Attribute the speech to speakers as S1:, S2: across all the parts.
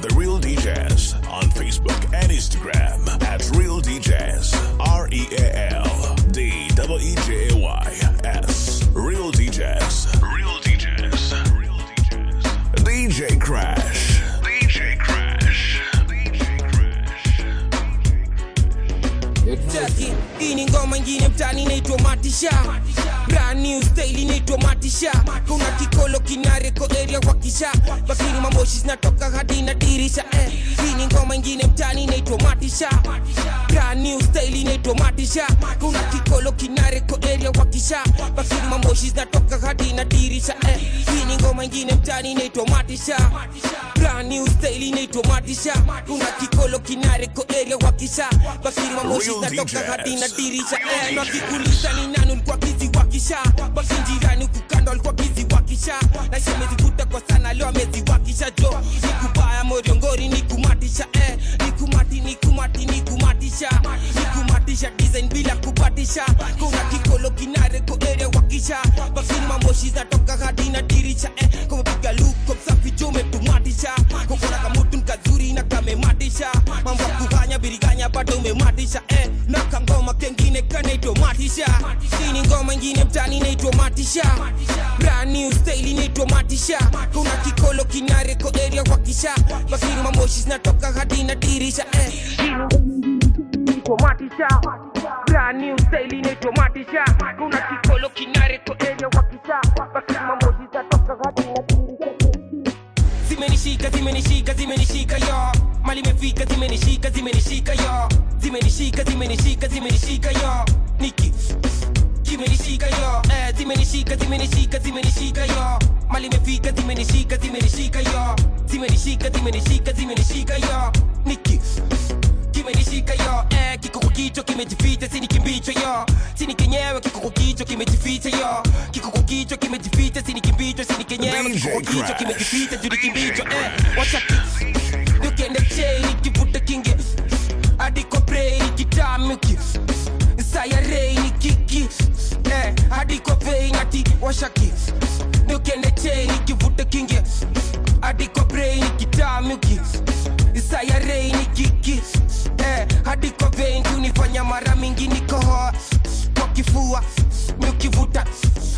S1: The Real DJs on Facebook and Instagram at Real DJs. R E A L D W E J A Y S. Real DJs. Real DJs. Real DJs. DJ Crash. DJ Crash. DJ Crash.
S2: Jackie, hii ni ngoma ingine mtani inaitwa matisha brand new style inaitwa matisha. Kuna kikolo kinareko area kwa kisha. Bakini mamoshi zinatoka hadi na dirisha eh. hii ni ngoma ingine mtani inaitwa matisha. Brand new style inaitwa matisha. Kuna kikolo kinareko area kwa kisha. Bakini mamoshi zinatoka hadi na dirisha eh. hii ni ngoma ingine mtani inaitwa matisha. Brand new style inaitwa matisha. Kuna kikolo kinareko area kwa kisha. Bakini mamoshi zinatoka hadi na dirisha eh. nakikuuliza ni nani ulikuwa kizi wakisha bakinjirani kukando alikuwa kizi wakisha na shemezivuta kwa sana leo ameziwakisha zimenishika zimenishika yo. Mali imefika zimenishika zimenishika yo. Zimenishika zimenishika zimenishika yo. Niki kimenishika yo. Eh, kiko kwa kichwa kimejificha sini kimbicho yo. Sini kenyewe kiko kwa kichwa kimejificha yo. Kiko kwa kichwa kimejificha sini kimbicho sini kenyewe kiko kwa kichwa
S1: Crash.
S2: kimejificha juu kimbicho eh, wacha nikiende cheni kivuta kinge hadi kwa brain kitamuki sayarei reini kiki. Eh, hadi kwa vein washaki nikiende cheni kivuta kingi. Hadi kwa brain kitamuki sayarei reini kiki. Eh, hadi kwa vein tunifanya mara mingi nikohoa kwa kifua nikivuta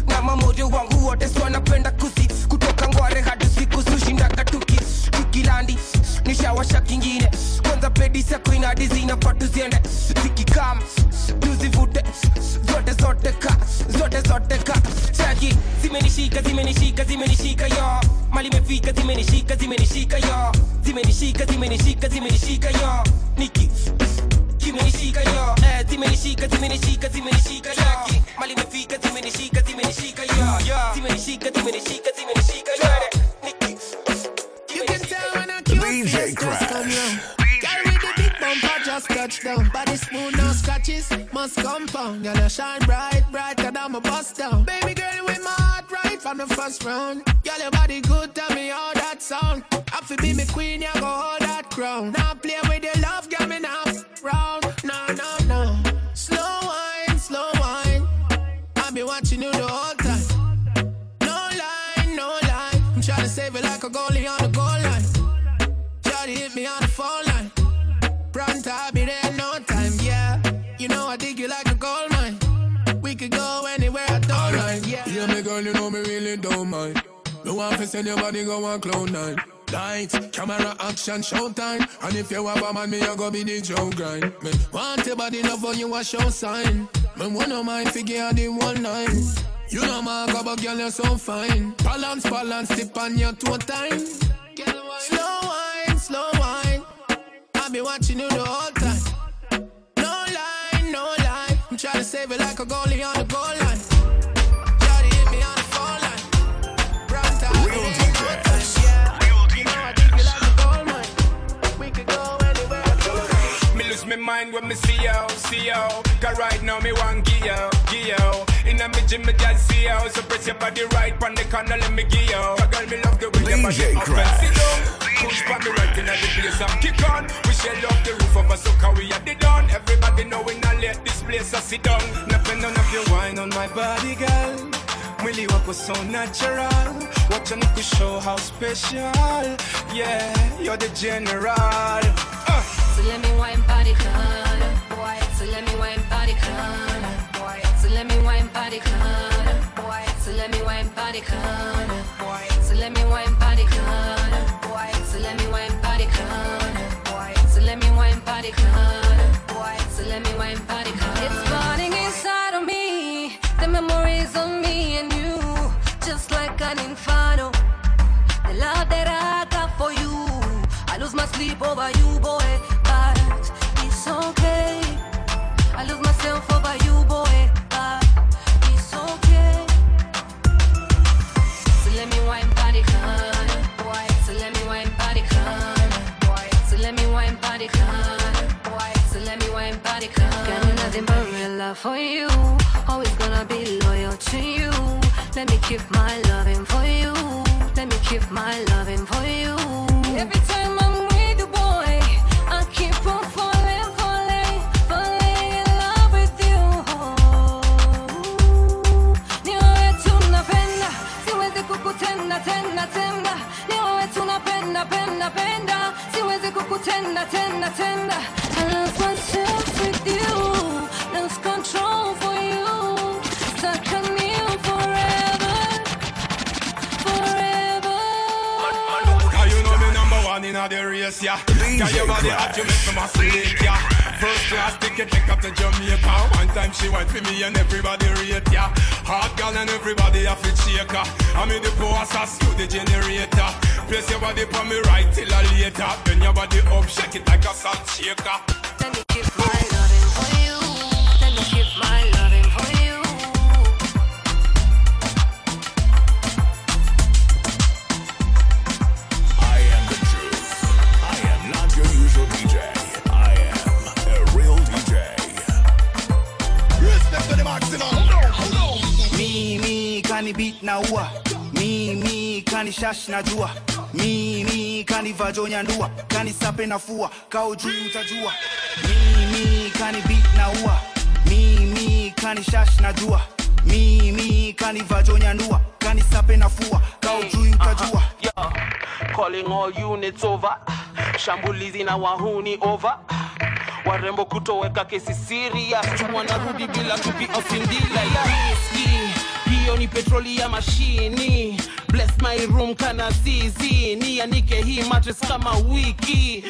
S2: na mamoja wangu wote swanapenda kusi. Kutoka ngware hadi siku sushindaga tuki tukilandi nishawasha kingine. Kwanza pedisa kuinadi inadi zinafaa zimenishika zimenishika yo mali imefika zimenishika zimenishika yo zimenishika zimenishika zimenishika yo niki kimenishika yo eh, zimenishika zimenishika zimenishika yo mali imefika zimenishika zimenishika yo zimenishika zimenishika zimenishika yo niki
S3: You can tell when a cute
S1: DJ Crash.
S3: come round. The big bumper just touch down. Body smooth, no scratches, must compound. Girl, you shine bright, brighter than my bust down. Baby girl with my heart right from the first round. Girl, your body good, tell me how that sound. I fi be me queen, you go hold that crown. Now play with your love, girl, me now round. No, no, no. Slow wine, slow wine. I been watching you the whole time. No lie, no lie. I'm trying to save it like a goalie on the goal line. Shawty hit me on the phone line. Pronto, I'll be there don't mind.
S4: No one to send your body go on cloud nine. Lights, camera, action, showtime. And if you have a man, me, you go be the Joe grind. Me want your body love when you a show sign. Me wanna mind figure the one nine. You know my but girl, you're so fine. Balance, balance, tip on your two time.
S3: Slow wine, slow wine. I be watching you the whole time.
S5: When me see you, see you. Cause right now me want give you, give you. Inna me gym me just see you. So press your body right on the corner, let me give you. Cause girl me love the way your body
S1: DJ
S5: up and
S1: Crash.
S5: sit down. Push for me right inna the place and kick on. We shell off the roof of a sucker we at the dawn. Everybody know we not let this place a sit down. Nothing none of your wine on my body, girl. We mwili wako so natural wacha show how special yeah you're the general uh.
S6: so let me wine body color so let me wine body color so let me wine body color so let me wine body color so let me wine body color so let me wine body color so let me wine body color so let me wine body color it's burning inside of me. The memories of me and you. Just like an inferno. The love that I got for you. I lose my sleep over you boy. But it's okay for you always gonna be loyal to you. Let me keep my loving for you. Let me keep my
S5: Class ticket, take up to Jamaica. One time she went for me and everybody rate, yeah. Hot girl and everybody have it shaker. I'm in the process, you the generator. Place your body for me right till I later. Bend your body up, shake it like a salt shaker.
S6: Let me keep loving for
S7: kani beat na ua. Me, kani shash na jua. Me, kani vajo nyandua Kani sape na fua. kao juu utajua. Me, kani beat na ua. Me, kani shash na jua. Me, kani vajo nyandua Kani sape na fua. kao juu utajua.
S8: Yeah. Calling all units over. Shambulizi na wahuni over. Warembo kutoweka kesi serious. Wanarudi bila tupi ofindila ya. Hiyo ni petroli ya mashini. Bless my room kana zizi. Nianike hii matres kama wiki.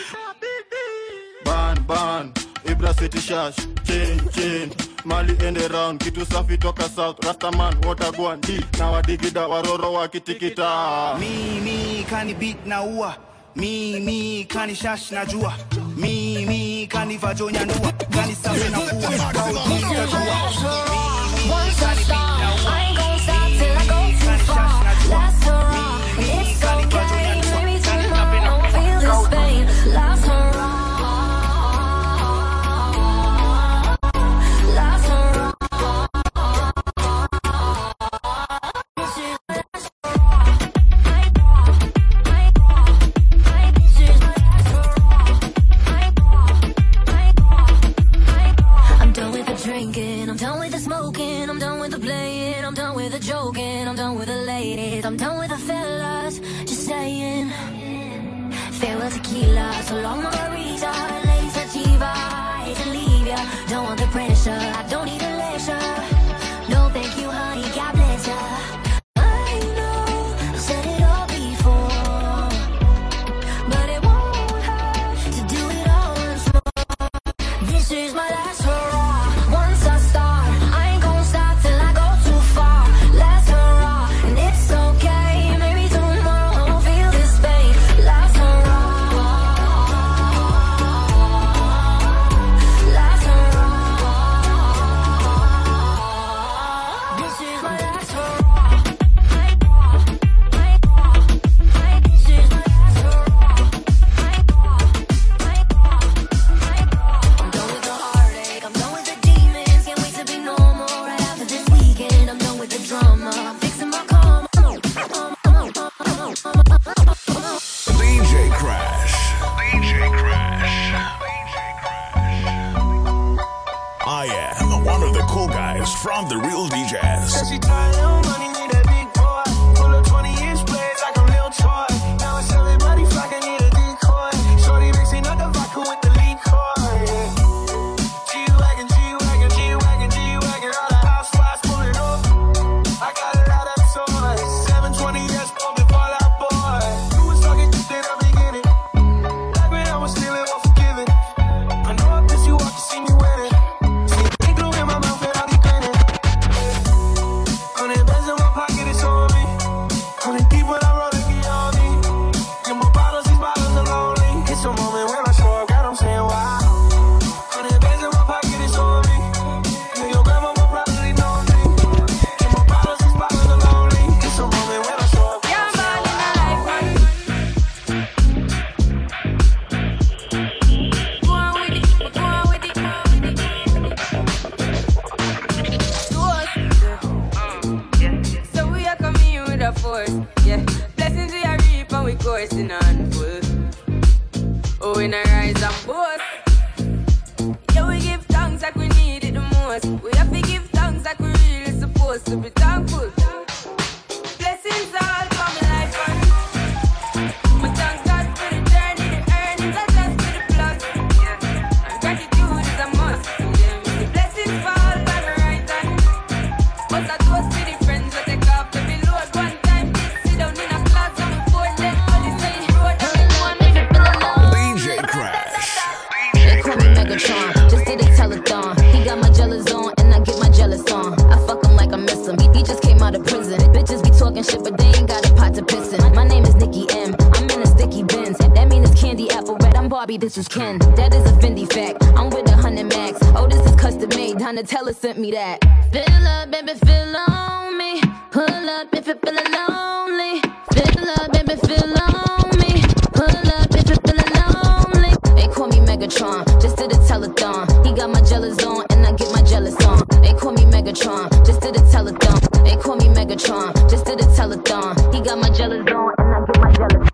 S9: ban ban. Ibra city shash chin chain mali ende round. Kitu safi toka south. Rastaman watagwan d na wadigida waroro wakitikita
S7: mimi kani beat na ua. Mimi kani shash na jua. Mimi kani vajonya ndua kani safi na. Mimi
S10: Donatella sent me that. Fill up, baby, fill on me. Pull up if you feeling lonely. Fill up, baby, fill on me. Pull up if you feeling lonely. They call me Megatron, just did a telethon. He got my jealous on, and I get my jealous on. They call me Megatron, just did a telethon. They call me Megatron, just did a telethon. He got my jealous on, and I get my jealous on.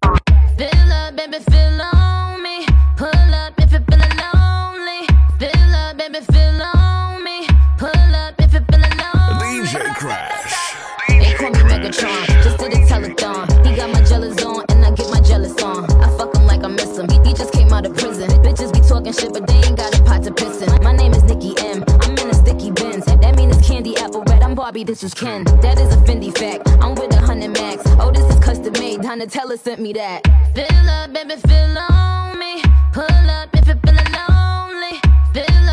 S10: This is Ken. That is a Fendi fact. I'm with a hundred max. Oh, this is custom made. Donatella sent me that. Fill up, baby, fill on me. Pull up if you feeling lonely. Fill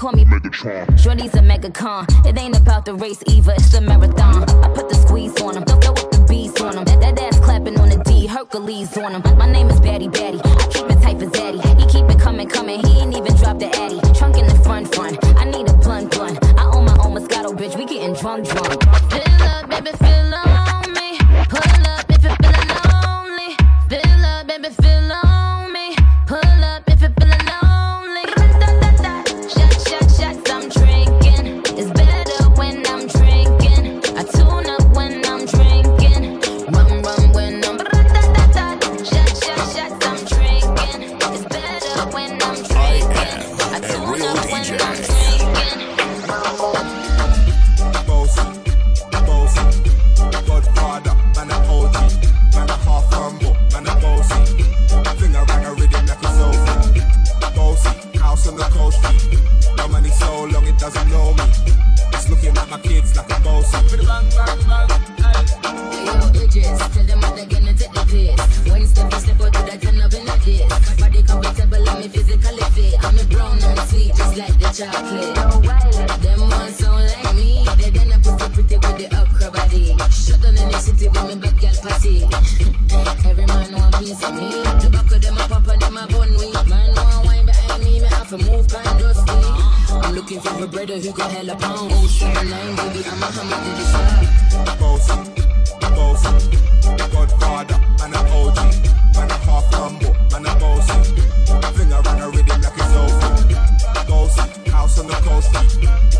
S10: call me Megatron. Shorty's a megacon. It ain't about the race either, it's the marathon. I put the squeeze on him, throw up the beats on him. That, that ass clapping on the D, Hercules on him. My name is Batty Batty. I keep it tight for Zaddy. He keep it coming, coming. He ain't even dropped the Addy. Trunk in the front, front. I need a blunt, blunt. I own my own Moscato, bitch. We getting drunk, drunk. Fill up, baby, fill
S11: on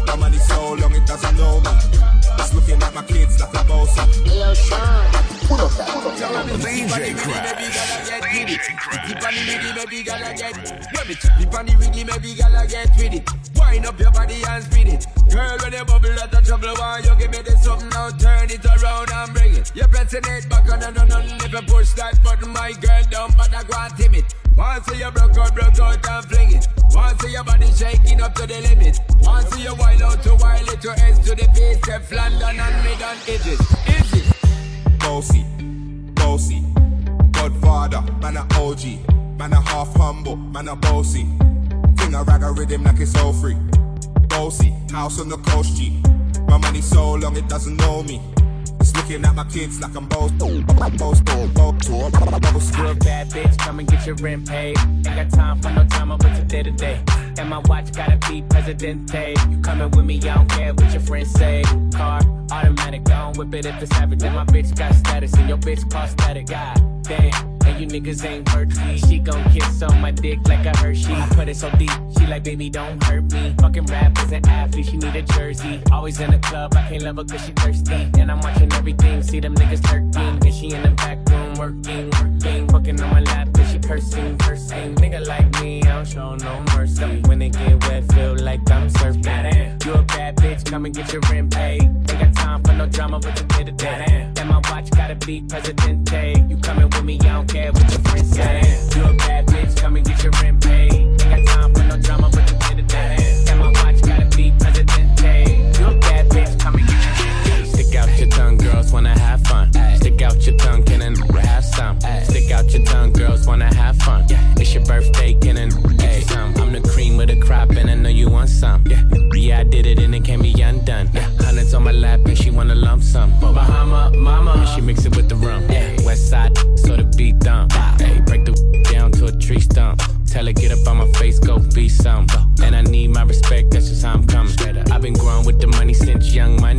S11: My money so long it doesn't know me. It's looking at my kids like a bossy.
S10: Yo, Sean.
S1: DJ Crash.
S5: DJ Crash. Keep on the rhythm, maybe gonna get. When me keep on the rhythm, maybe gonna get with it. Wind up your body and spin it. Girl, when you bubble out of trouble, why you give me this something now? Turn it around and bring it. You're pressing it back on and on and if you push that button, my girl, don't bother go and tame it. Once you broke out, broke out and fling it. Once your body shaking up to the limit. Once you wild out to wild it to to the base, F London and mid on edges. Is it?
S11: Bossy, bossy, Godfather, man a OG, man a half humble, man a bossy. Finger rag a rhythm like it's all free. Bossy, house on the coast G. My money so long it doesn't know me. It's looking at my kids like I'm both, both, both, both, both,
S12: You a bad bitch, come and get your rent paid. Ain't got time for no drama, but today to day. And my watch gotta be Presidente. You coming with me, I don't care what your friends say. Car, automatic, don't whip it if it's average. And my bitch got status, and your bitch prosthetic. God damn. You niggas ain't worthy. She gon' kiss on my dick like a Hershey. Put it so deep. She like, baby, don't hurt me. Fucking rap is an athlete. She need a jersey. Always in the club. I can't love her cause she thirsty. And I'm watching everything. See them niggas turking. And she in the back room working, working. Fucking on my lap. And she cursing, cursing. Nigga like me, I don't show no mercy. When it get wet, feel like I'm surfing. You a bad bitch. Come and get your rent paid. Ain't got time for no drama, but you did it. And my watch gotta be Presidente. You coming with me, I don't care what your friends say. You a bad bitch, come and get your rent paid. Ain't got time for no drama, but you did it. And my watch gotta be Presidente. You a bad bitch, come and get your rent paid. Stick out your tongue, girls wanna have fun. Stick out your tongue, can and some. Stick out your tongue, girls wanna have fun. It's your birthday, can and get you some. I'm the cream with a crop, and I know you want some. Yeah, yeah, I did it, and it can't be undone. Yeah, hundreds on my lap, and she wanna lump sum. Bahama, mama, and she mix it with the rum. Yeah, west side, so the beat dump. Hey, break the down to a tree stump. Tell her get up on my face, go be some. And I need my respect, that's just how I'm coming. I've been growing with the money since young. Money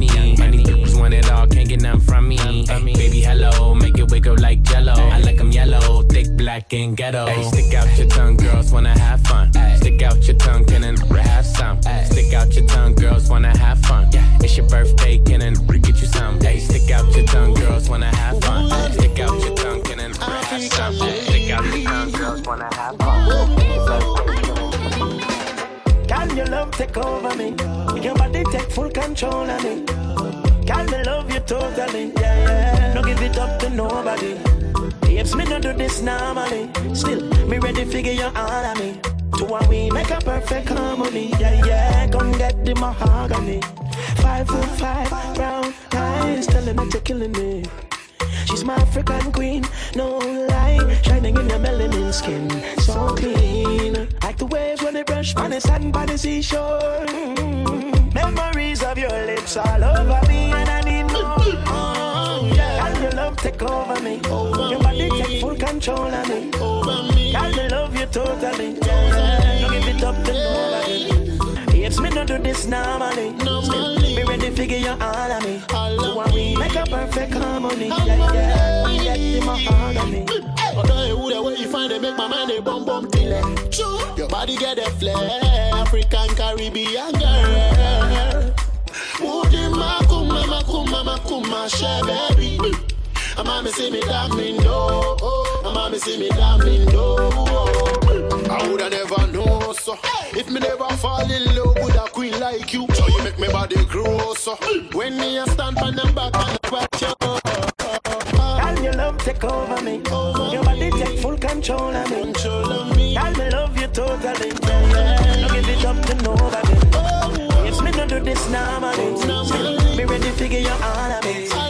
S12: make like jello. I like 'em yellow, thick, black, and ghetto. Hey, stick out your tongue, girls wanna have fun. Stick out your tongue, can and have some. Stick out your tongue, girls wanna have fun. It's your birthday, can and get you some. Hey, stick out your tongue, girls wanna have fun. Stick out your tongue, can and have some. Stick out your tongue, girls wanna have fun.
S13: Can your love take over me? Your body take full control of me. Can me love you totally? Yeah, yeah. Give it up to nobody. Babes, me no do this normally. Still, me ready figure you all of me. To what we make a perfect harmony. Yeah, yeah. Come get the mahogany. Five foot five, brown eyes, telling me you're killing me. She's my African queen, no lie. Shining in your melanin skin, so clean. Like the waves when they brush on the sand by the seashore. Mm. Memories of your lips all over me, take over me. Your body take full control of me. Can me I love you totally. Yeah. Don't give it up to nobody. Babes, me no do this normally. Still, me ready figure you all of me. So when we make a perfect harmony. Yeah, yeah. We get in my harmony.
S14: Although who the way you find it make my mind a bum bum it. Your body get a flair, African Caribbean girl. Woody makuma makuma makuma share baby. A mommy see me damn do, a mommy see me damn do. I woulda never know so. If me never fall in love with a queen like you, so you make me body grow so. When me a stand on the back and I watch you.
S13: Can your love take over me? Your body take full control of me. Can me love you totally? Yeah. Don't give it up to nobody. Oh. If me no do this normally, still me ready figure you all of me.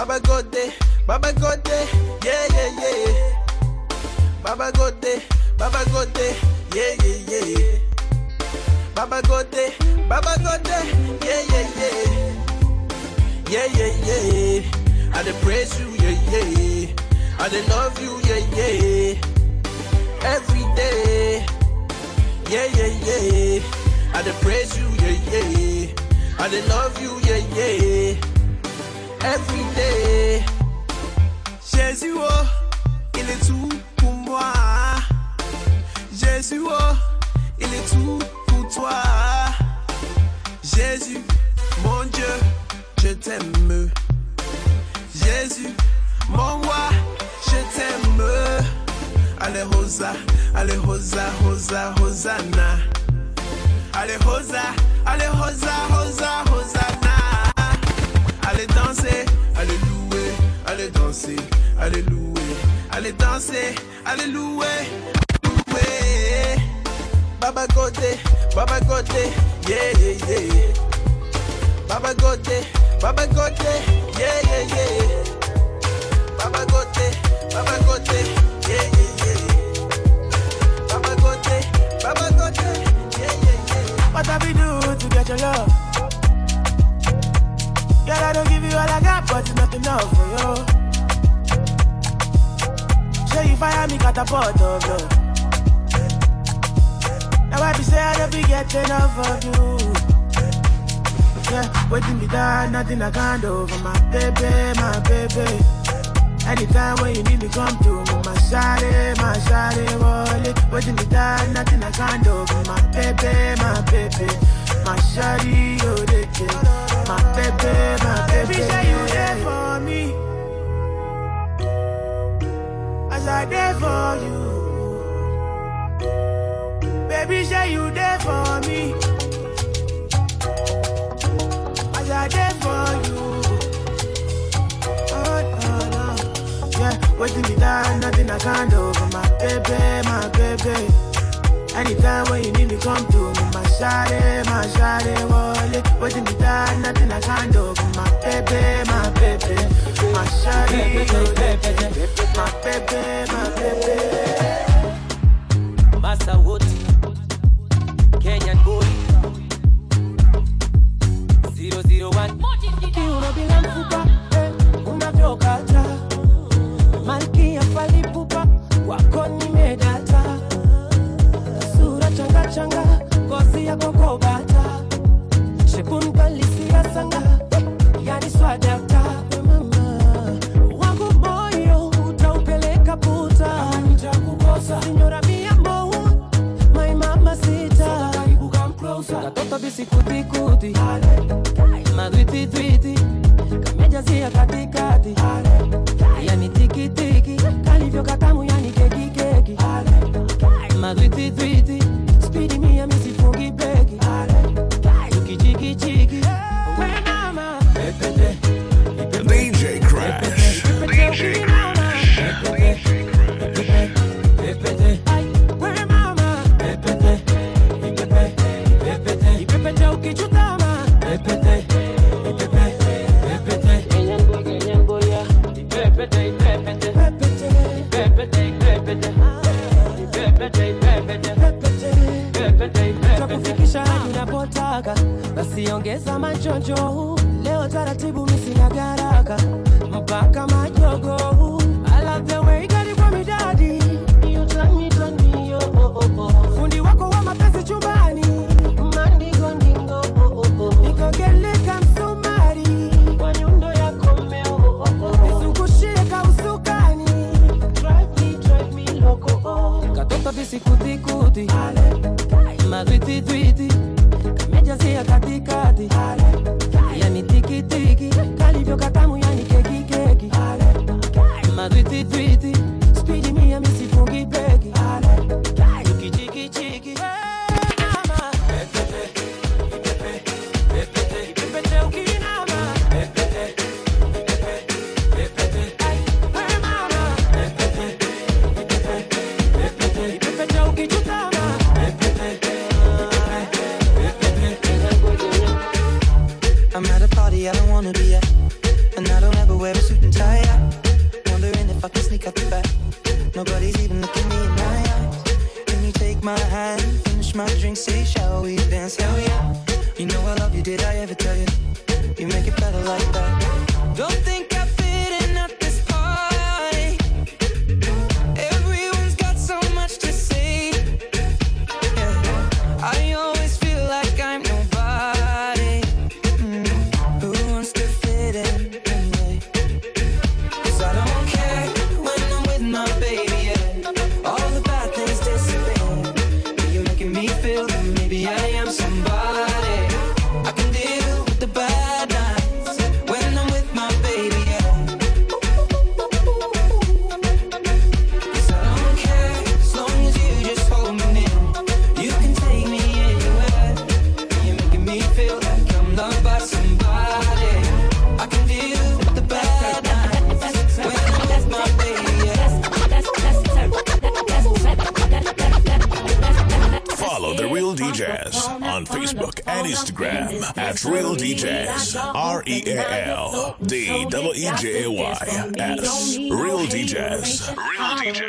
S15: Baba Gode, Baba Gode, yeah, yeah, yeah. Baba Gode, Baba Gode, yeah, yeah, yeah. Baba Gode, Baba Gode, yeah, yeah, yeah. Yeah, yeah, yeah. I dey praise you, yeah, yeah. I dey love you, yeah, yeah. Every day, yeah, yeah, yeah. I dey praise you, yeah, yeah. I dey love you, yeah, yeah. Every day. Jésus, oh, il est tout pour moi. Jésus, oh, il est tout pour toi. Jésus, mon Dieu, je t'aime. Jésus, mon roi, je t'aime. allez hosa, allez hosa, hosa, hosanna. Allez hosa, allez hosa, hosa, hosanna. Allez danser, allez louer, allez danser, allez louer, allez danser, allez louer, louer. Baba Gote, Baba Gote, yeah, yeah, yeah. Baba Gote, Baba Gote, yeah, yeah, yeah. Baba Gote, Baba Gote, yeah, yeah, yeah. Baba Baba yeah, yeah, yeah.
S16: What have we do to get your love? Girl, I don't give you all I got, but it's nothing enough for you. Say you fire me, catapult of love. Now I be say I don't be getting enough of you. Yeah, waiting me down, nothing I can't do for my baby, my baby. Anytime when you need me, come to me, my shawty, my shawty, wallet. Waiting me down, nothing I can't do for my baby, my baby. My shawty, oh, they My baby, my baby. Baby, say you there for me. As I there for you. Baby, say you there for me. As I there for you. Oh, no. Yeah, waiting me down, nothing I can't do my baby, my baby. Anytime when you need me, come to me, shawty, my shawty, wallet. Waiting me down, nothing I can't do my baby, my baby. My shawty, oh, baby, my baby, my baby.
S17: Massa Wood,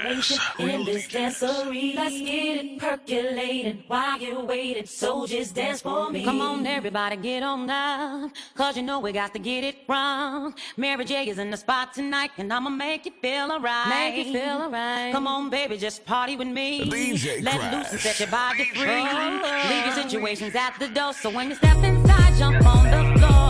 S18: in this.
S19: Let's get it percolating while you're waiting. So just dance for me.
S20: Come on, everybody, get on down. Cause you know we got to get it wrong. Mary J is in the spot tonight, and I'ma make you feel alright.
S19: Make you feel alright.
S20: Come on, baby, just party with me.
S1: DJ
S20: Let
S1: crash.
S20: loose and set your body free. Leave your situations at the door. So when you step inside, jump on the floor.